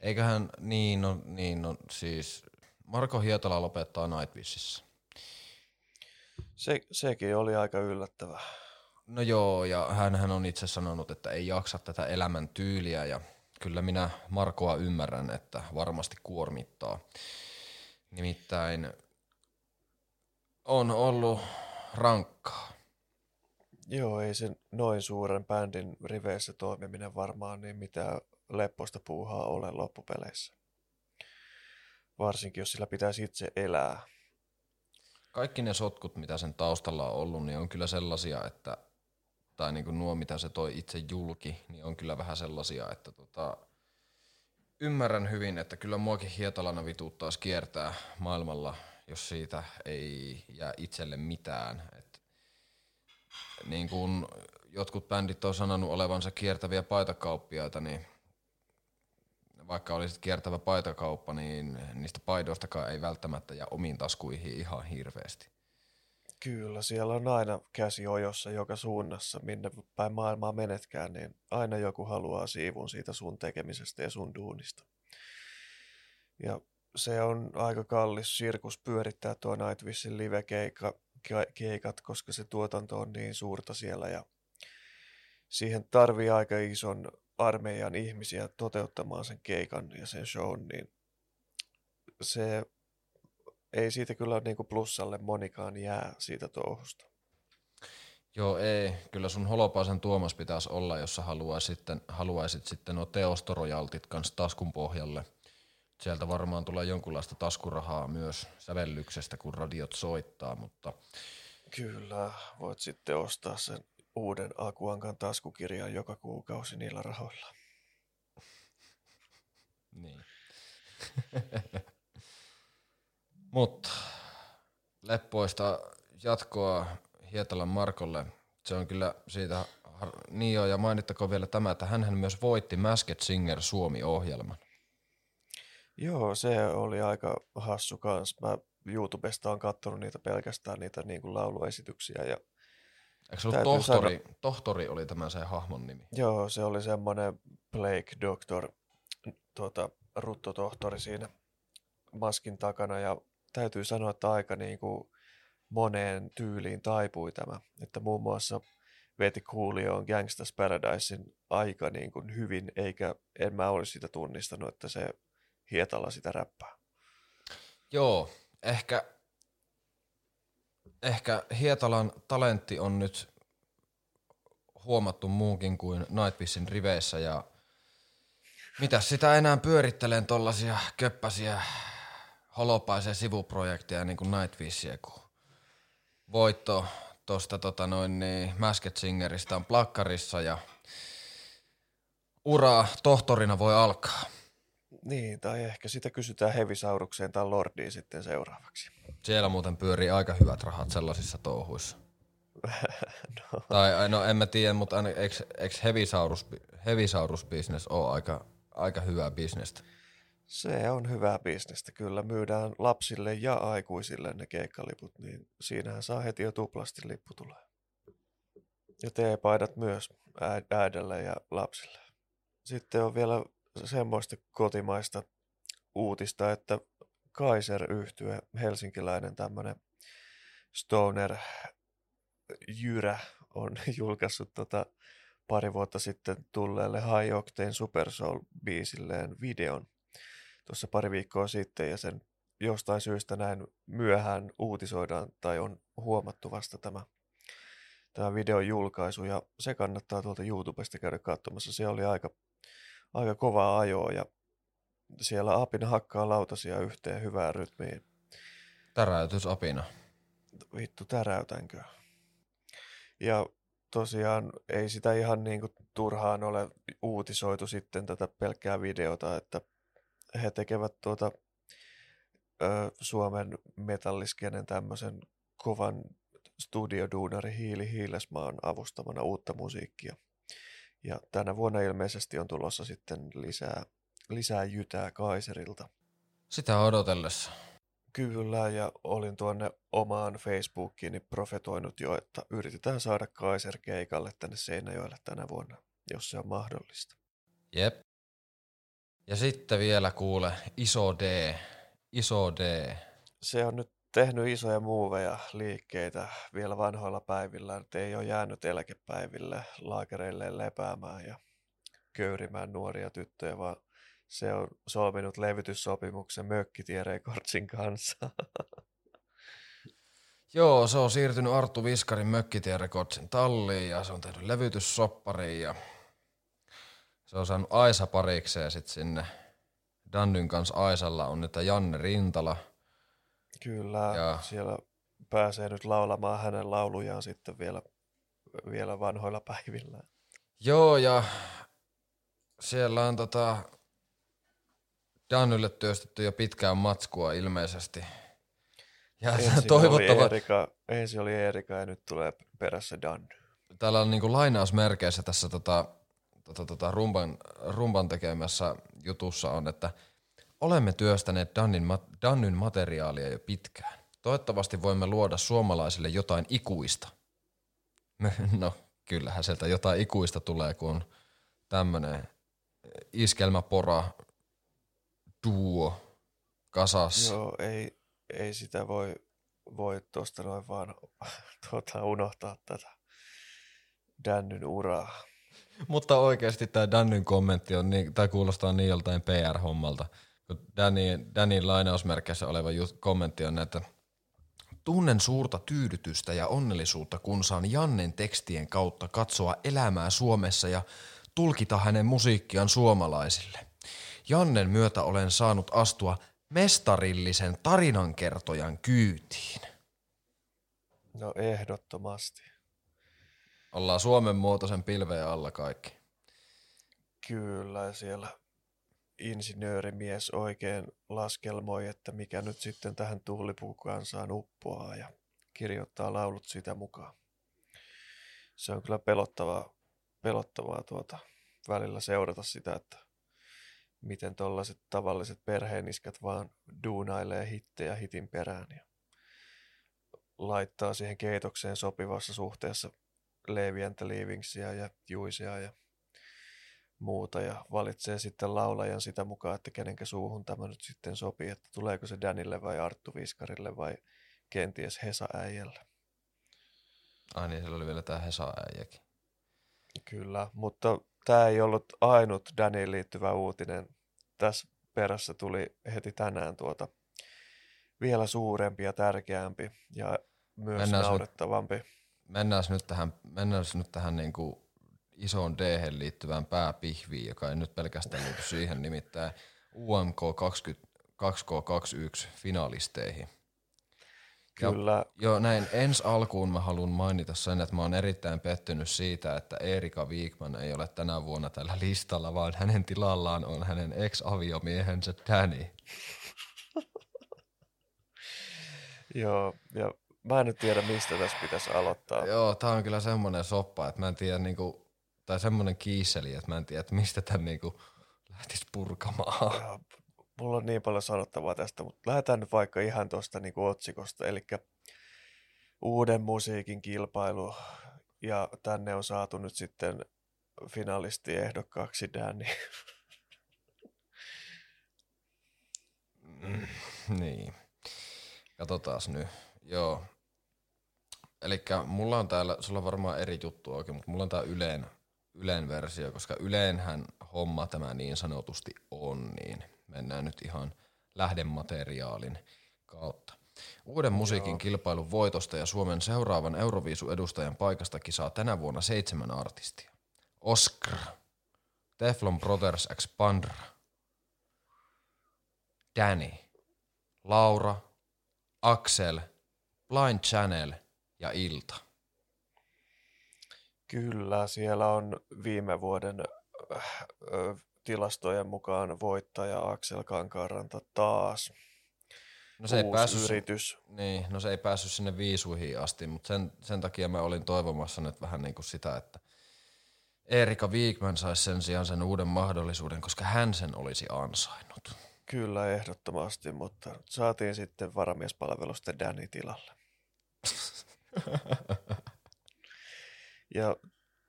Eiköhän, niin no, niin no, siis Marko Hietala lopettaa Nightwishissa. Se, sekin oli aika yllättävää. No joo, ja hän on itse sanonut, että ei jaksa tätä elämän tyyliä, ja kyllä minä Markoa ymmärrän, että varmasti kuormittaa. Nimittäin on ollut rankkaa. Joo, ei se noin suuren bändin riveissä toimiminen varmaan niin mitään lepposta puuhaa ole loppupeleissä. Varsinkin, jos sillä pitäisi itse elää. Kaikki ne sotkut, mitä sen taustalla on ollut, niin on kyllä sellaisia, että tai niin kuin nuo, mitä se toi itse julki, niin on kyllä vähän sellaisia, että tota, ymmärrän hyvin, että kyllä muakin hietalana vituuttaisi kiertää maailmalla, jos siitä ei jää itselle mitään. Et niin kuin jotkut bändit on sanonut olevansa kiertäviä paitakauppiaita, niin vaikka olisit kiertävä paitakauppa, niin niistä paidoistakaan ei välttämättä jää omiin taskuihin ihan hirveästi. Kyllä, siellä on aina käsi ojossa joka suunnassa, minne päin maailmaa menetkään, niin aina joku haluaa siivun siitä sun tekemisestä ja sun duunista. Ja se on aika kallis sirkus pyörittää tuo Nightwishin live-keikat, koska se tuotanto on niin suurta siellä ja siihen tarvii aika ison armeijan ihmisiä toteuttamaan sen keikan ja sen shown, niin se ei siitä kyllä niin kuin plussalle monikaan jää siitä touhusta. Joo, ei. Kyllä sun Holopaisen Tuomas pitäisi olla, jos sä haluaisit sitten, haluaisit sitten nuo teostorojaltit kanssa taskun pohjalle. Sieltä varmaan tulee jonkunlaista taskurahaa myös sävellyksestä, kun radiot soittaa, mutta... Kyllä, voit sitten ostaa sen uuden Akuankan taskukirjan joka kuukausi niillä rahoilla. niin. Mutta leppoista jatkoa Hietalan Markolle. Se on kyllä siitä, niin joo, ja mainittakoon vielä tämä, että hän myös voitti Masked Singer Suomi-ohjelman. Joo, se oli aika hassu kans. Mä YouTubesta on katsonut niitä pelkästään niitä niin kuin lauluesityksiä. Ja Eikö se ollut tohtori, sanoa, tohtori oli tämä se hahmon nimi? Joo, se oli semmoinen Blake Doctor, tuota, ruttotohtori siinä maskin takana ja täytyy sanoa, että aika niin kuin moneen tyyliin taipui tämä. Että muun muassa veti Coolioon Gangsta's Paradisein aika niin kuin hyvin, eikä en mä olisi sitä tunnistanut, että se Hietala sitä räppää. Joo, ehkä ehkä Hietalan talentti on nyt huomattu muunkin kuin Nightwishin riveissä ja mitä sitä enää pyörittelen tollasia köppäsiä holopaisia sivuprojekteja niin kuin Nightwishia, kun voitto tosta tota noin niin Masked Singeristä on plakkarissa ja ura tohtorina voi alkaa. Niin, tai ehkä sitä kysytään Hevisaurukseen tai Lordiin sitten seuraavaksi. Siellä muuten pyörii aika hyvät rahat sellaisissa touhuissa. no. Tai no en mä tiedä, mutta eikö, Hevisaurus, Hevisaurus business ole aika, aika hyvää bisnestä? Se on hyvää bisnestä, kyllä. Myydään lapsille ja aikuisille ne keikkaliput, niin siinähän saa heti jo tuplasti lippu tulee. Ja teepaidat myös äidelle ja lapsille. Sitten on vielä semmoista kotimaista uutista, että Kaiser yhtye helsinkiläinen tämmöinen stoner jyrä on julkaissut tota pari vuotta sitten tulleelle High Octane Super Soul biisilleen videon tuossa pari viikkoa sitten ja sen jostain syystä näin myöhään uutisoidaan tai on huomattu vasta tämä, tämä videon julkaisu ja se kannattaa tuolta YouTubesta käydä katsomassa. Se oli aika, aika kovaa ajoa ja siellä apina hakkaa lautasia yhteen hyvää rytmiin. Täräytys apina. Vittu, täräytänkö? Ja tosiaan ei sitä ihan niin kuin turhaan ole uutisoitu sitten tätä pelkkää videota, että he tekevät tuota, ö, Suomen metalliskenen tämmöisen kovan studioduunari Hiili Hiilesmaan avustamana uutta musiikkia. Ja tänä vuonna ilmeisesti on tulossa sitten lisää, lisää jytää Kaiserilta. Sitä odotellessa. Kyllä, ja olin tuonne omaan Facebookiini profetoinut jo, että yritetään saada Kaiser keikalle tänne Seinäjoelle tänä vuonna, jos se on mahdollista. Jep. Ja sitten vielä kuule, iso D, iso D. Se on nyt tehnyt isoja muuveja liikkeitä vielä vanhoilla päivillä, että ei ole jäänyt eläkepäiville laakereille lepäämään ja köyrimään nuoria tyttöjä, vaan se on solminut levytyssopimuksen Mökkitie Recordsin kanssa. Joo, se on siirtynyt Arttu Viskarin Mökkitie Recordsin talliin ja se on tehnyt levytyssoppariin ja se on saanut Aisa parikseen sit sinne. Dannyn kanssa Aisalla on nyt Janne Rintala. Kyllä, ja... siellä pääsee nyt laulamaan hänen laulujaan sitten vielä, vielä vanhoilla päivillä. Joo, ja siellä on tota, Dannylle työstetty jo pitkään matskua ilmeisesti. Ja ensin, toivottava... oli Erika, ensin oli Erika ja nyt tulee perässä Danny. Täällä on niinku lainausmerkeissä tässä tota, tota, tota rumban, rumban tekemässä jutussa on, että olemme työstäneet Dannin, Dannyn materiaalia jo pitkään. Toivottavasti voimme luoda suomalaisille jotain ikuista. No, kyllähän sieltä jotain ikuista tulee, kun on tämmönen iskelmäpora duo kasassa. Joo, ei, ei sitä voi, voi tuosta noin vaan tuota, unohtaa tätä Dannyn uraa. Mutta oikeasti tämä Dannyn kommentti on niin, tai kuulostaa niin joltain PR-hommalta. Danny, Dannyn lainausmerkeissä oleva kommentti on, että Tunnen suurta tyydytystä ja onnellisuutta, kun saan Jannen tekstien kautta katsoa elämää Suomessa ja tulkita hänen musiikkiaan suomalaisille. Jannen myötä olen saanut astua mestarillisen tarinankertojan kyytiin. No ehdottomasti. Ollaan Suomen muotoisen pilveen alla kaikki. Kyllä, siellä insinöörimies oikein laskelmoi, että mikä nyt sitten tähän tuulipuukansaan uppoaa ja kirjoittaa laulut sitä mukaan. Se on kyllä pelottavaa, pelottavaa tuota, välillä seurata sitä, että miten tuollaiset tavalliset perheeniskät vaan duunailee hittejä hitin perään ja laittaa siihen keitokseen sopivassa suhteessa Leviäntä Leavingsia ja Juisia ja muuta ja valitsee sitten laulajan sitä mukaan, että kenenkä suuhun tämä nyt sitten sopii, että tuleeko se Danille vai Arttu Viskarille vai kenties Hesa Äijälle. Ai niin, siellä oli vielä tämä Hesa Äijäkin. Kyllä, mutta tämä ei ollut ainut Daniin liittyvä uutinen. Tässä perässä tuli heti tänään tuota vielä suurempi ja tärkeämpi. Ja myös Mennään naurettavampi. Mennään nyt tähän, mennään nyt tähän niin kuin isoon d liittyvään pääpihviin, joka ei nyt pelkästään liity siihen, nimittäin UMK 20, 2K21 finalisteihin. Kyllä. Ja, joo, näin ensi alkuun mä haluan mainita sen, että mä oon erittäin pettynyt siitä, että Erika Viikman ei ole tänä vuonna tällä listalla, vaan hänen tilallaan on hänen ex-aviomiehensä Danny. Joo, ja mä en nyt tiedä, mistä tässä pitäisi aloittaa. Joo, tää on kyllä semmonen soppa, että mä en tiedä niinku, tai semmonen kiiseli, että mä en tiedä, että mistä tän niinku lähtisi purkamaan. Ja, mulla on niin paljon sanottavaa tästä, mutta lähdetään nyt vaikka ihan tuosta niinku otsikosta, eli uuden musiikin kilpailu, ja tänne on saatu nyt sitten finalistiehdokkaaksi Danny. Mm, niin. Katsotaas nyt. Joo. Eli mulla on täällä, sulla on varmaan eri juttu oikein, mutta mulla on tää Yleen, Yleen versio, koska Yleenhän homma tämä niin sanotusti on, niin mennään nyt ihan lähdemateriaalin kautta. Uuden musiikin Joo. kilpailun voitosta ja Suomen seuraavan Euroviisu-edustajan paikasta kisaa tänä vuonna seitsemän artistia. Oscar, Teflon Brothers X Pandra, Danny, Laura, Axel, Blind Channel ja Ilta. Kyllä, siellä on viime vuoden äh, tilastojen mukaan voittaja Aksel Kankaaranta taas. No se, ei päässyt, yritys. niin, no se ei päässyt sinne viisuihin asti, mutta sen, sen takia mä olin toivomassa nyt vähän niin kuin sitä, että Erika Viikman saisi sen sijaan sen uuden mahdollisuuden, koska hän sen olisi ansainnut. Kyllä, ehdottomasti, mutta saatiin sitten varamiespalvelusta Danny tilalle. Ja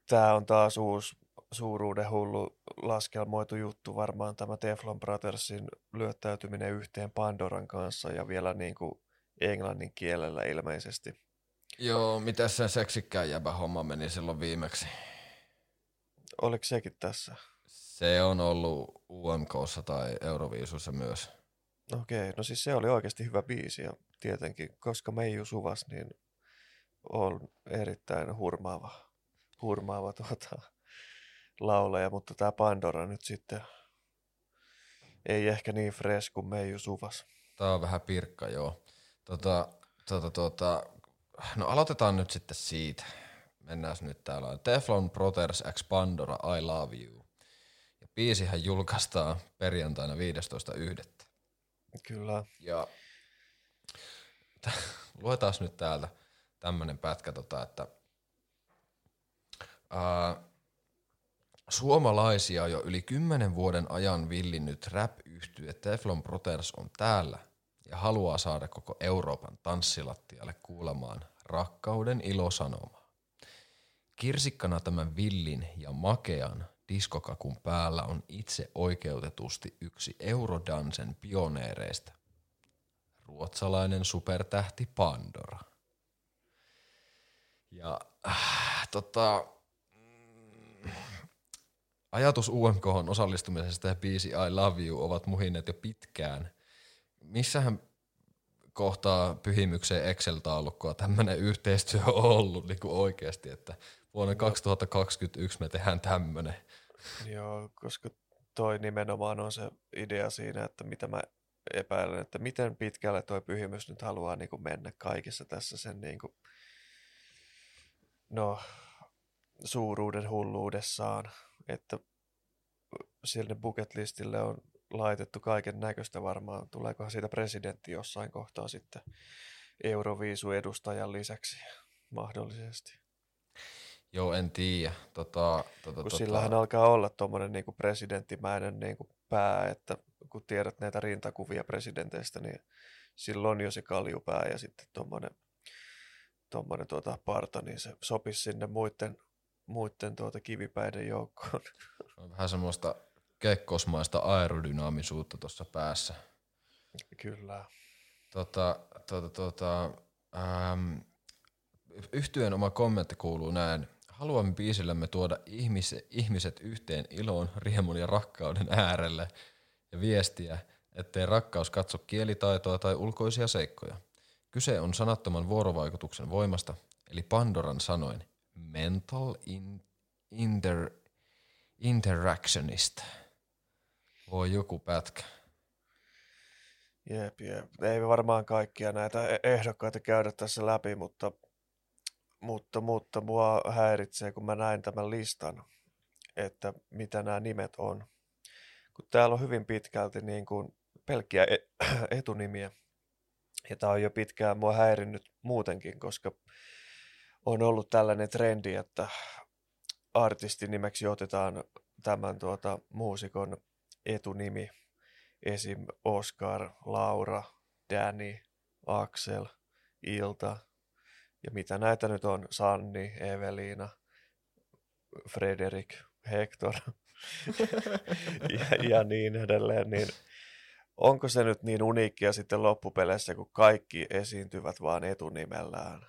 tämä on taas uusi suuruuden hullu laskelmoitu juttu varmaan tämä Teflon Brothersin lyöttäytyminen yhteen Pandoran kanssa ja vielä niin kuin englannin kielellä ilmeisesti. Joo, miten sen seksikkään jäbä homma meni silloin viimeksi? Oliko sekin tässä? Se on ollut UMKssa tai Euroviisussa myös. Okei, no siis se oli oikeasti hyvä biisi ja tietenkin, koska Meiju Suvas, niin on erittäin hurmaava, hurmaava tuota, laulaja, mutta tämä Pandora nyt sitten ei ehkä niin fresh kuin Meiju Suvas. Tää on vähän pirkka, joo. Tota, tota, tota, no aloitetaan nyt sitten siitä. Mennään nyt täällä on Teflon Brothers X Pandora I Love You. Ja biisihän julkaistaan perjantaina 15.1. Kyllä, Ja luetaan nyt täältä tämmönen pätkä, tota, että ää, suomalaisia jo yli kymmenen vuoden ajan villinnyt rap yhtye Teflon Brothers on täällä ja haluaa saada koko Euroopan tanssilattialle kuulemaan rakkauden ilosanomaa. Kirsikkana tämän villin ja makean diskokakun päällä on itse oikeutetusti yksi Eurodansen pioneereista, ruotsalainen supertähti Pandora. Ja äh, tota, mm, ajatus UMK osallistumisesta ja biisi I Love You ovat muhineet jo pitkään. Missähän kohtaa pyhimykseen Excel-taulukkoa tämmöinen yhteistyö on ollut niin kuin oikeasti, että vuonna 2021 me tehdään tämmöinen. joo, koska toi nimenomaan on se idea siinä, että mitä mä epäilen, että miten pitkälle toi pyhimys nyt haluaa niin kuin mennä kaikessa tässä sen niin kuin, no, suuruuden hulluudessaan, että sille bucketlistille on laitettu kaiken näköistä varmaan. Tuleekohan siitä presidentti jossain kohtaa sitten Euroviisu-edustajan lisäksi mahdollisesti. Joo, en tiedä. Tota, tota, Kun tota, sillähän alkaa olla tuommoinen niinku presidenttimäinen niinku pää, että kun tiedät näitä rintakuvia presidenteistä, niin silloin on jo se kaljupää ja sitten tuommoinen tommonen tuota parta, niin se sopisi sinne muiden, muiden tuota kivipäiden joukkoon. on vähän semmoista kekkosmaista aerodynaamisuutta tuossa päässä. Kyllä. Tota, tota, tota, ähm, yhtyeen oma kommentti kuuluu näin. Haluamme biisillämme tuoda ihmis, ihmiset yhteen iloon, riemun ja rakkauden äärelle ja viestiä, ettei rakkaus katso kielitaitoa tai ulkoisia seikkoja. Kyse on sanattoman vuorovaikutuksen voimasta, eli Pandoran sanoin mental in, inter, interactionista. Voi joku pätkä. Jep, jep. Ei varmaan kaikkia näitä e- ehdokkaita käydä tässä läpi, mutta, mutta, mutta mua häiritsee, kun mä näin tämän listan, että mitä nämä nimet on. Kun täällä on hyvin pitkälti niin kuin pelkkiä e- etunimiä. Ja tämä on jo pitkään mua häirinnyt muutenkin, koska on ollut tällainen trendi, että artistin nimeksi otetaan tämän tuota, muusikon etunimi. Esim. Oscar, Laura, Danny, Axel, Ilta ja mitä näitä nyt on, Sanni, Evelina, Frederik, Hector ja, ja niin edelleen, niin onko se nyt niin uniikkia sitten loppupeleissä, kun kaikki esiintyvät vaan etunimellään?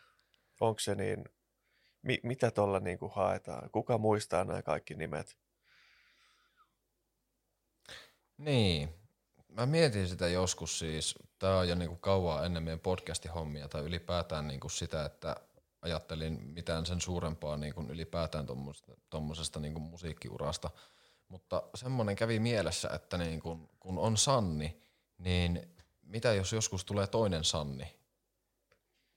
Onko se niin, mi, mitä tuolla niin kuin haetaan? Kuka muistaa nämä kaikki nimet? Niin, mä mietin sitä joskus siis, tää on jo niinku kauan ennen meidän podcasti-hommia tai ylipäätään niinku sitä, että ajattelin mitään sen suurempaa niinku ylipäätään tuommoisesta niinku musiikkiurasta. Mutta semmoinen kävi mielessä, että niinku, kun on Sanni, niin mitä jos joskus tulee toinen Sanni?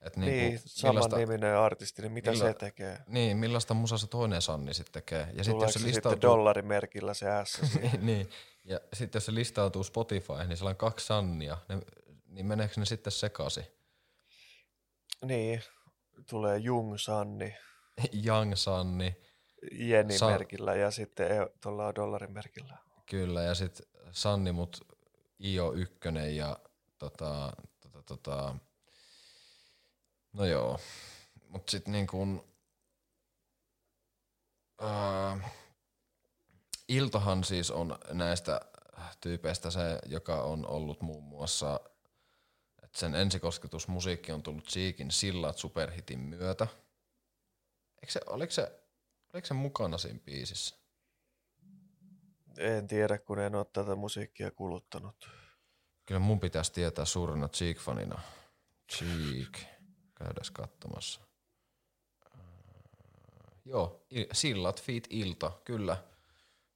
Et niinku niin, niin saman niminen artisti, niin mitä milla, se tekee? Niin, millaista musa se toinen Sanni sitten tekee? Ja sitten jos se listautuu... sitten dollarimerkillä se S niin, niin, ja sitten jos se listautuu Spotify, niin siellä on kaksi Sannia, ne, niin meneekö ne sitten sekaisin? Niin, tulee Jung Sanni. Young Sanni. Jenni-merkillä San... ja sitten e- tuolla dollarimerkillä. Kyllä, ja sitten Sanni, mutta IO1 ja tota, tota, tota, no joo, mut sit niin kun, ää, Iltohan siis on näistä tyypeistä se, joka on ollut muun muassa, että sen ensikosketusmusiikki on tullut Siikin sillat superhitin myötä. Eikö se, oliko, se, oliko se mukana siinä biisissä? En tiedä, kun en ole tätä musiikkia kuluttanut. Kyllä mun pitäisi tietää suurena Cheek-fanina. Cheek. Käydäs katsomassa. Uh, joo, Sillat Feet Ilta, kyllä.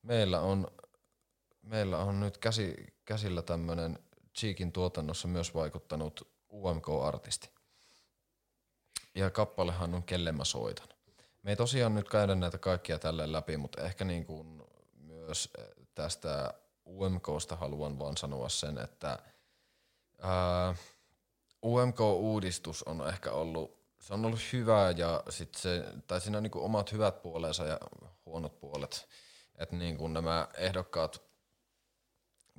Meillä on, meillä on nyt käsi, käsillä tämmöinen Cheekin tuotannossa myös vaikuttanut UMK-artisti. Ja kappalehan on Kelle mä soitan. Me ei tosiaan nyt käydä näitä kaikkia tälleen läpi, mutta ehkä niin kuin myös tästä UMKsta haluan vaan sanoa sen, että ää, UMK-uudistus on ehkä ollut, se on ollut hyvä ja sit se, tai siinä on niin omat hyvät puolensa ja huonot puolet. Että niin kuin nämä ehdokkaat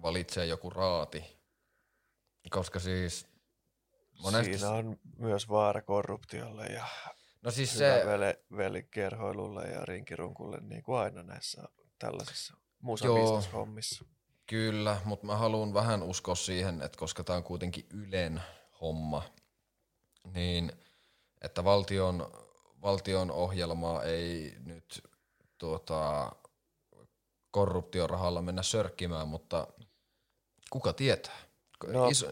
valitsee joku raati, koska siis monesti... Siinä on myös vaara korruptiolle ja no siis se... velikerhoilulle ja rinkirunkulle, niin kuin aina näissä tällaisissa musa-hommissa. Kyllä, mutta mä haluan vähän uskoa siihen, että koska tämä on kuitenkin Ylen homma, niin että valtion, valtion ohjelmaa ei nyt tuota, korruptiorahalla mennä sörkkimään, mutta kuka tietää? No, iso,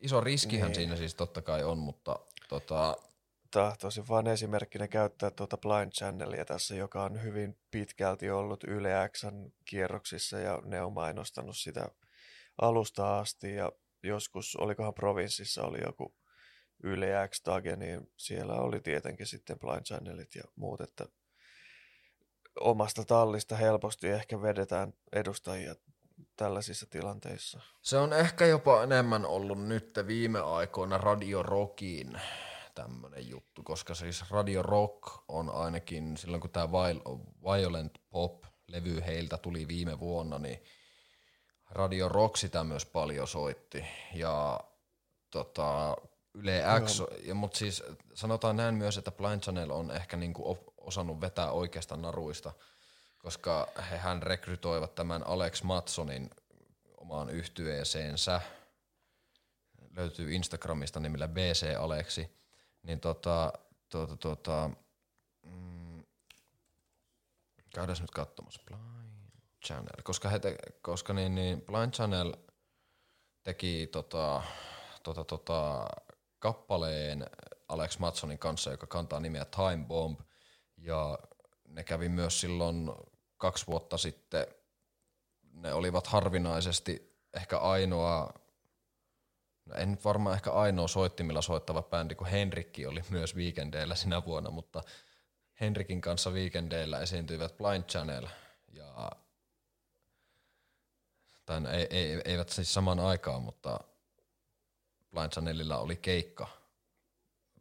iso riskihän niin. siinä siis totta kai on, mutta tota... Tahtoisin vain esimerkkinä käyttää tuota Blind Channelia tässä, joka on hyvin pitkälti ollut Yle Xn kierroksissa ja ne on mainostanut sitä alusta asti ja joskus, olikohan provinssissa oli joku Yle X-tage, niin siellä oli tietenkin sitten Blind Channelit ja muut, että omasta tallista helposti ehkä vedetään edustajia tällaisissa tilanteissa. Se on ehkä jopa enemmän ollut nyt viime aikoina Radio Rockin tämmöinen juttu, koska siis Radio Rock on ainakin silloin kun tämä Violent Pop-levy heiltä tuli viime vuonna, niin Radio Rock sitä myös paljon soitti ja tota, Yle X, ja, mutta siis sanotaan näin myös, että Blind Channel on ehkä niinku osannut vetää oikeasta naruista, koska hehän rekrytoivat tämän Alex Matsonin omaan yhtyeeseensä. Löytyy Instagramista nimellä BC Alexi. Niin tota, tota, tota, mm, käydään nyt katsomassa. Blind Channel. Koska, he te, koska niin, niin Blind Channel teki tota, tota, tota, kappaleen Alex Matsonin kanssa, joka kantaa nimeä Time Bomb. Ja ne kävi myös silloin kaksi vuotta sitten, ne olivat harvinaisesti ehkä ainoa, no en nyt varmaan ehkä ainoa soittimilla soittava bändi, kun Henrikki oli myös Weekendeillä sinä vuonna, mutta Henrikin kanssa Weekendeillä esiintyivät Blind Channel ja tai ei, ei, eivät siis samaan aikaan, mutta Blind Channelilla oli keikka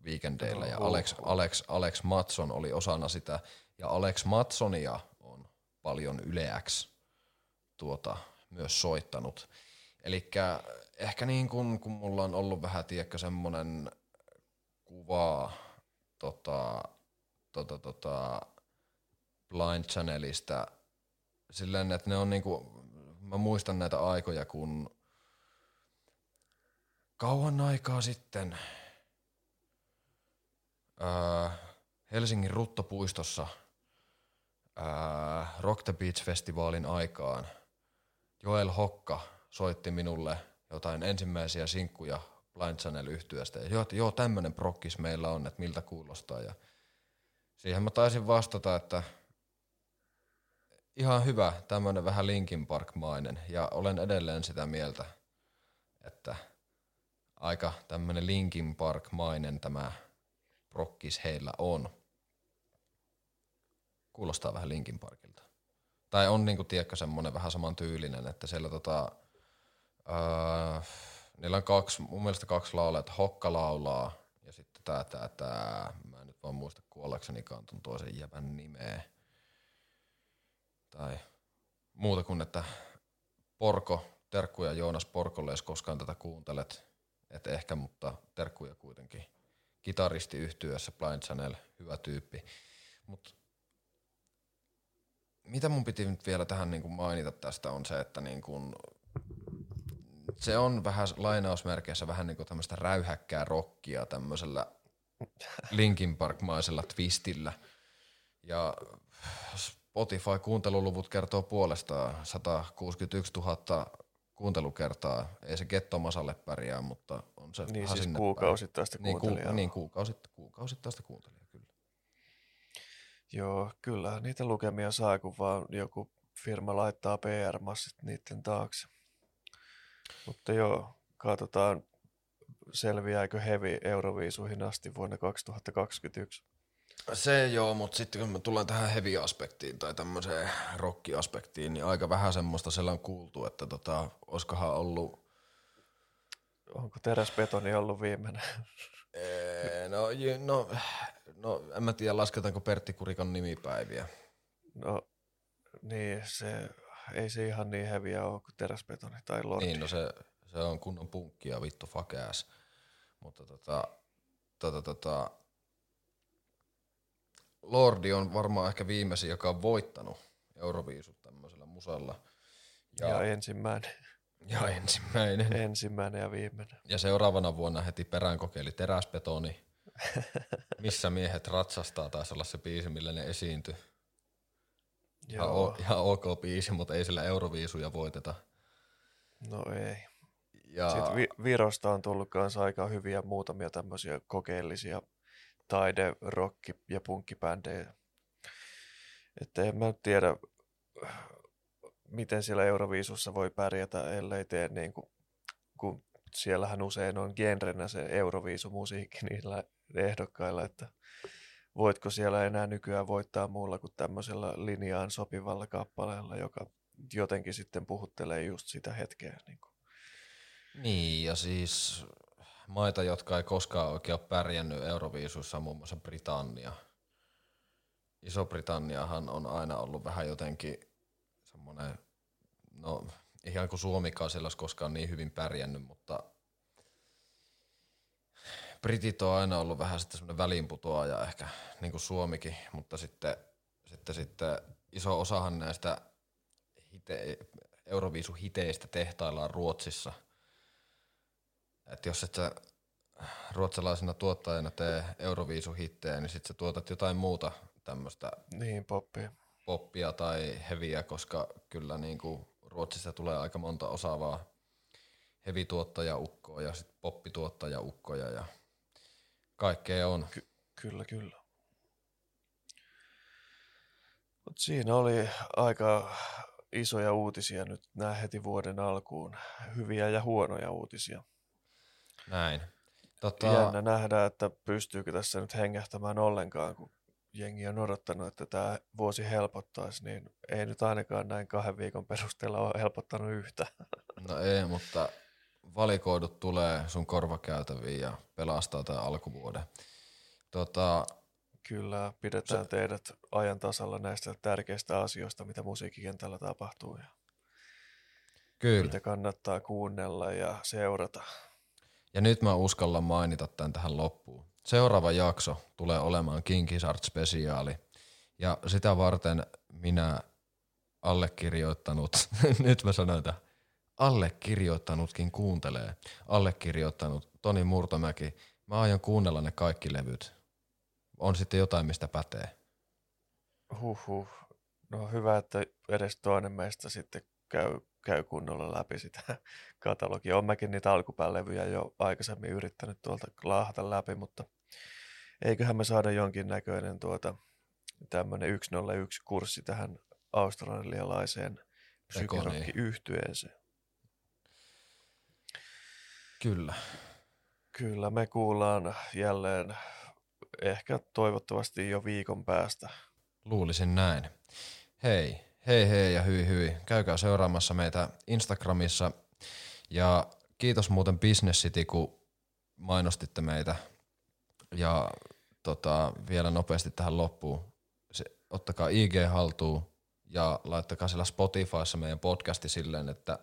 Weekendeillä ja Alex, Alex, Alex Matson oli osana sitä ja Alex Matsonia on paljon yleäksi tuota, myös soittanut. Eli ehkä niin kun, kun mulla on ollut vähän, tiedätkö, semmoinen kuva tota, tota, tota, Blind Channelista silleen, että ne on niinku, mä muistan näitä aikoja, kun kauan aikaa sitten ää, Helsingin Ruttopuistossa ää, Rock the Beach-festivaalin aikaan Joel Hokka soitti minulle jotain ensimmäisiä sinkkuja Blind Channel yhtyöstä. Ja joo, joo, tämmönen prokkis meillä on, että miltä kuulostaa. Ja siihen mä taisin vastata, että ihan hyvä, tämmönen vähän Linkin Park-mainen. Ja olen edelleen sitä mieltä, että aika tämmönen Linkin Park-mainen tämä prokkis heillä on. Kuulostaa vähän Linkin Parkilta. Tai on niinku, tiedätkö, semmonen vähän saman tyylinen, että siellä tota, öö, niillä on kaksi, mun mielestä kaksi laulaa, että Hokka laulaa ja sitten tää, tää, tää, mä en nyt vaan muista kuollaksenikaan ton toisen jävän nimeä. Tai muuta kuin, että Porko, terkkuja Joonas Porkolle, jos koskaan tätä kuuntelet, et ehkä, mutta terkkuja kuitenkin. Kitaristi yhtyössä Blind Channel, hyvä tyyppi. Mut mitä mun piti nyt vielä tähän niin mainita tästä on se, että niin kuin se on vähän lainausmerkeissä vähän niin kuin tämmöistä räyhäkkää rockia tämmöisellä Linkin Park-maisella twistillä. Ja Spotify-kuunteluluvut kertoo puolestaan 161 000 kuuntelukertaa. Ei se Gettomasalle pärjää, mutta on se Niin siis kuukausittaista. Niin, ku, niin kuukausit, kuukausittaista kuuntelijaa, kyllä. Joo, kyllä niitä lukemia saa, kun vaan joku firma laittaa PR-massit niiden taakse. Mutta joo, katsotaan selviääkö Heavy Euroviisuihin asti vuonna 2021. Se joo, mutta sitten kun me tullaan tähän heavy-aspektiin tai tämmöiseen rock-aspektiin, niin aika vähän semmoista siellä on kuultu, että tota, olisikohan ollut Onko teräsbetoni ollut viimeinen? Ee, no, no, no, en mä tiedä, lasketaanko Pertti Kurikon nimipäiviä. No niin, se, ei se ihan niin heviä ole kuin teräsbetoni tai lordi. Niin, no se, se on kunnon punkkia, vittu fuck ass. Mutta tota, tota, tota, Lordi on varmaan ehkä viimeisin, joka on voittanut Euroviisut tämmöisellä musalla. ja, ja ensimmäinen, ja ensimmäinen. ensimmäinen ja viimeinen. Ja seuraavana vuonna heti perään kokeili teräsbetoni. Missä miehet ratsastaa, taisi olla se biisi, millä ne esiintyi. Ihan, o, ihan ok biisi, mutta ei sillä Euroviisuja voiteta. no ei. Ja, Sitten Vi- Virosta on tullut kanssa aika hyviä muutamia tämmöisiä kokeellisia taide-, rocki- ja punkkibändejä. Että en mä tiedä, miten siellä Euroviisussa voi pärjätä, ellei tee niin kuin, kun siellähän usein on genrenä se Euroviisumusiikki niillä ehdokkailla, että voitko siellä enää nykyään voittaa muulla kuin tämmöisellä linjaan sopivalla kappaleella, joka jotenkin sitten puhuttelee just sitä hetkeä. Niin kuin. Niin, ja siis maita, jotka ei koskaan oikein ole pärjännyt Euroviisuissa, muun muassa Britannia. Iso-Britanniahan on aina ollut vähän jotenkin semmoinen, no ihan kuin Suomikaan siellä olisi koskaan niin hyvin pärjännyt, mutta Britit on aina ollut vähän sitten semmoinen väliinputoaja ehkä, niin kuin Suomikin, mutta sitten, sitten, sitten iso osahan näistä hite, Euroviisuhiteistä tehtaillaan Ruotsissa. Et jos et sä ruotsalaisena tuottajana tee Euroviisuhittejä, niin sit sä tuotat jotain muuta tämmöistä Niin, poppi. poppia tai heviä, koska kyllä niin kuin Ruotsista tulee aika monta osaavaa hevituottajaukkoa ja sit poppituottajaukkoja ja Kaikkea on. Ky- kyllä, kyllä. Mut siinä oli aika isoja uutisia nyt nämä heti vuoden alkuun. Hyviä ja huonoja uutisia. Näin. Tota, Jännä nähdä, että pystyykö tässä nyt hengähtämään ollenkaan, kun jengi on odottanut, että tämä vuosi helpottaisi, niin ei nyt ainakaan näin kahden viikon perusteella ole helpottanut yhtä. No ei, mutta valikoidut tulee sun korvakäytäviin ja pelastaa tämän alkuvuoden. Tota, Kyllä, pidetään teidät ajan tasalla näistä tärkeistä asioista, mitä musiikkikentällä tapahtuu ja kyllä. mitä kannattaa kuunnella ja seurata. Ja nyt mä uskallan mainita tämän tähän loppuun. Seuraava jakso tulee olemaan Kinkisart spesiaali. Ja sitä varten minä allekirjoittanut, nyt mä sanon, että allekirjoittanutkin kuuntelee. Allekirjoittanut Toni Murtomäki. Mä aion kuunnella ne kaikki levyt. On sitten jotain, mistä pätee. Huhhuh. No hyvä, että edes toinen meistä sitten käy, käy kunnolla läpi sitä katalogia. Olen mäkin niitä alkupäälevyjä jo aikaisemmin yrittänyt tuolta laahata läpi, mutta eiköhän me saada jonkin näköinen tuota, tämmöinen 101-kurssi tähän australialaiseen psykirokki-yhtyeeseen. Kyllä. Kyllä, me kuullaan jälleen ehkä toivottavasti jo viikon päästä. Luulisin näin. Hei, hei hei ja hyi hyi. Käykää seuraamassa meitä Instagramissa. Ja kiitos muuten Business City, kun mainostitte meitä. Ja tota, vielä nopeasti tähän loppuun. Se, ottakaa IG haltuun ja laittakaa siellä Spotifyssa meidän podcasti silleen, että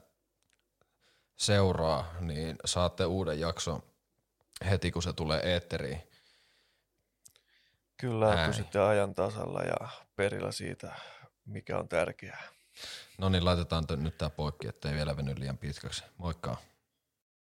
seuraa, niin saatte uuden jakson heti kun se tulee eetteriin. Kyllä, Näin. pysytte ajan tasalla ja perillä siitä, mikä on tärkeää. No niin, laitetaan t- nyt tää poikki, ettei vielä veny liian pitkäksi. Moikka!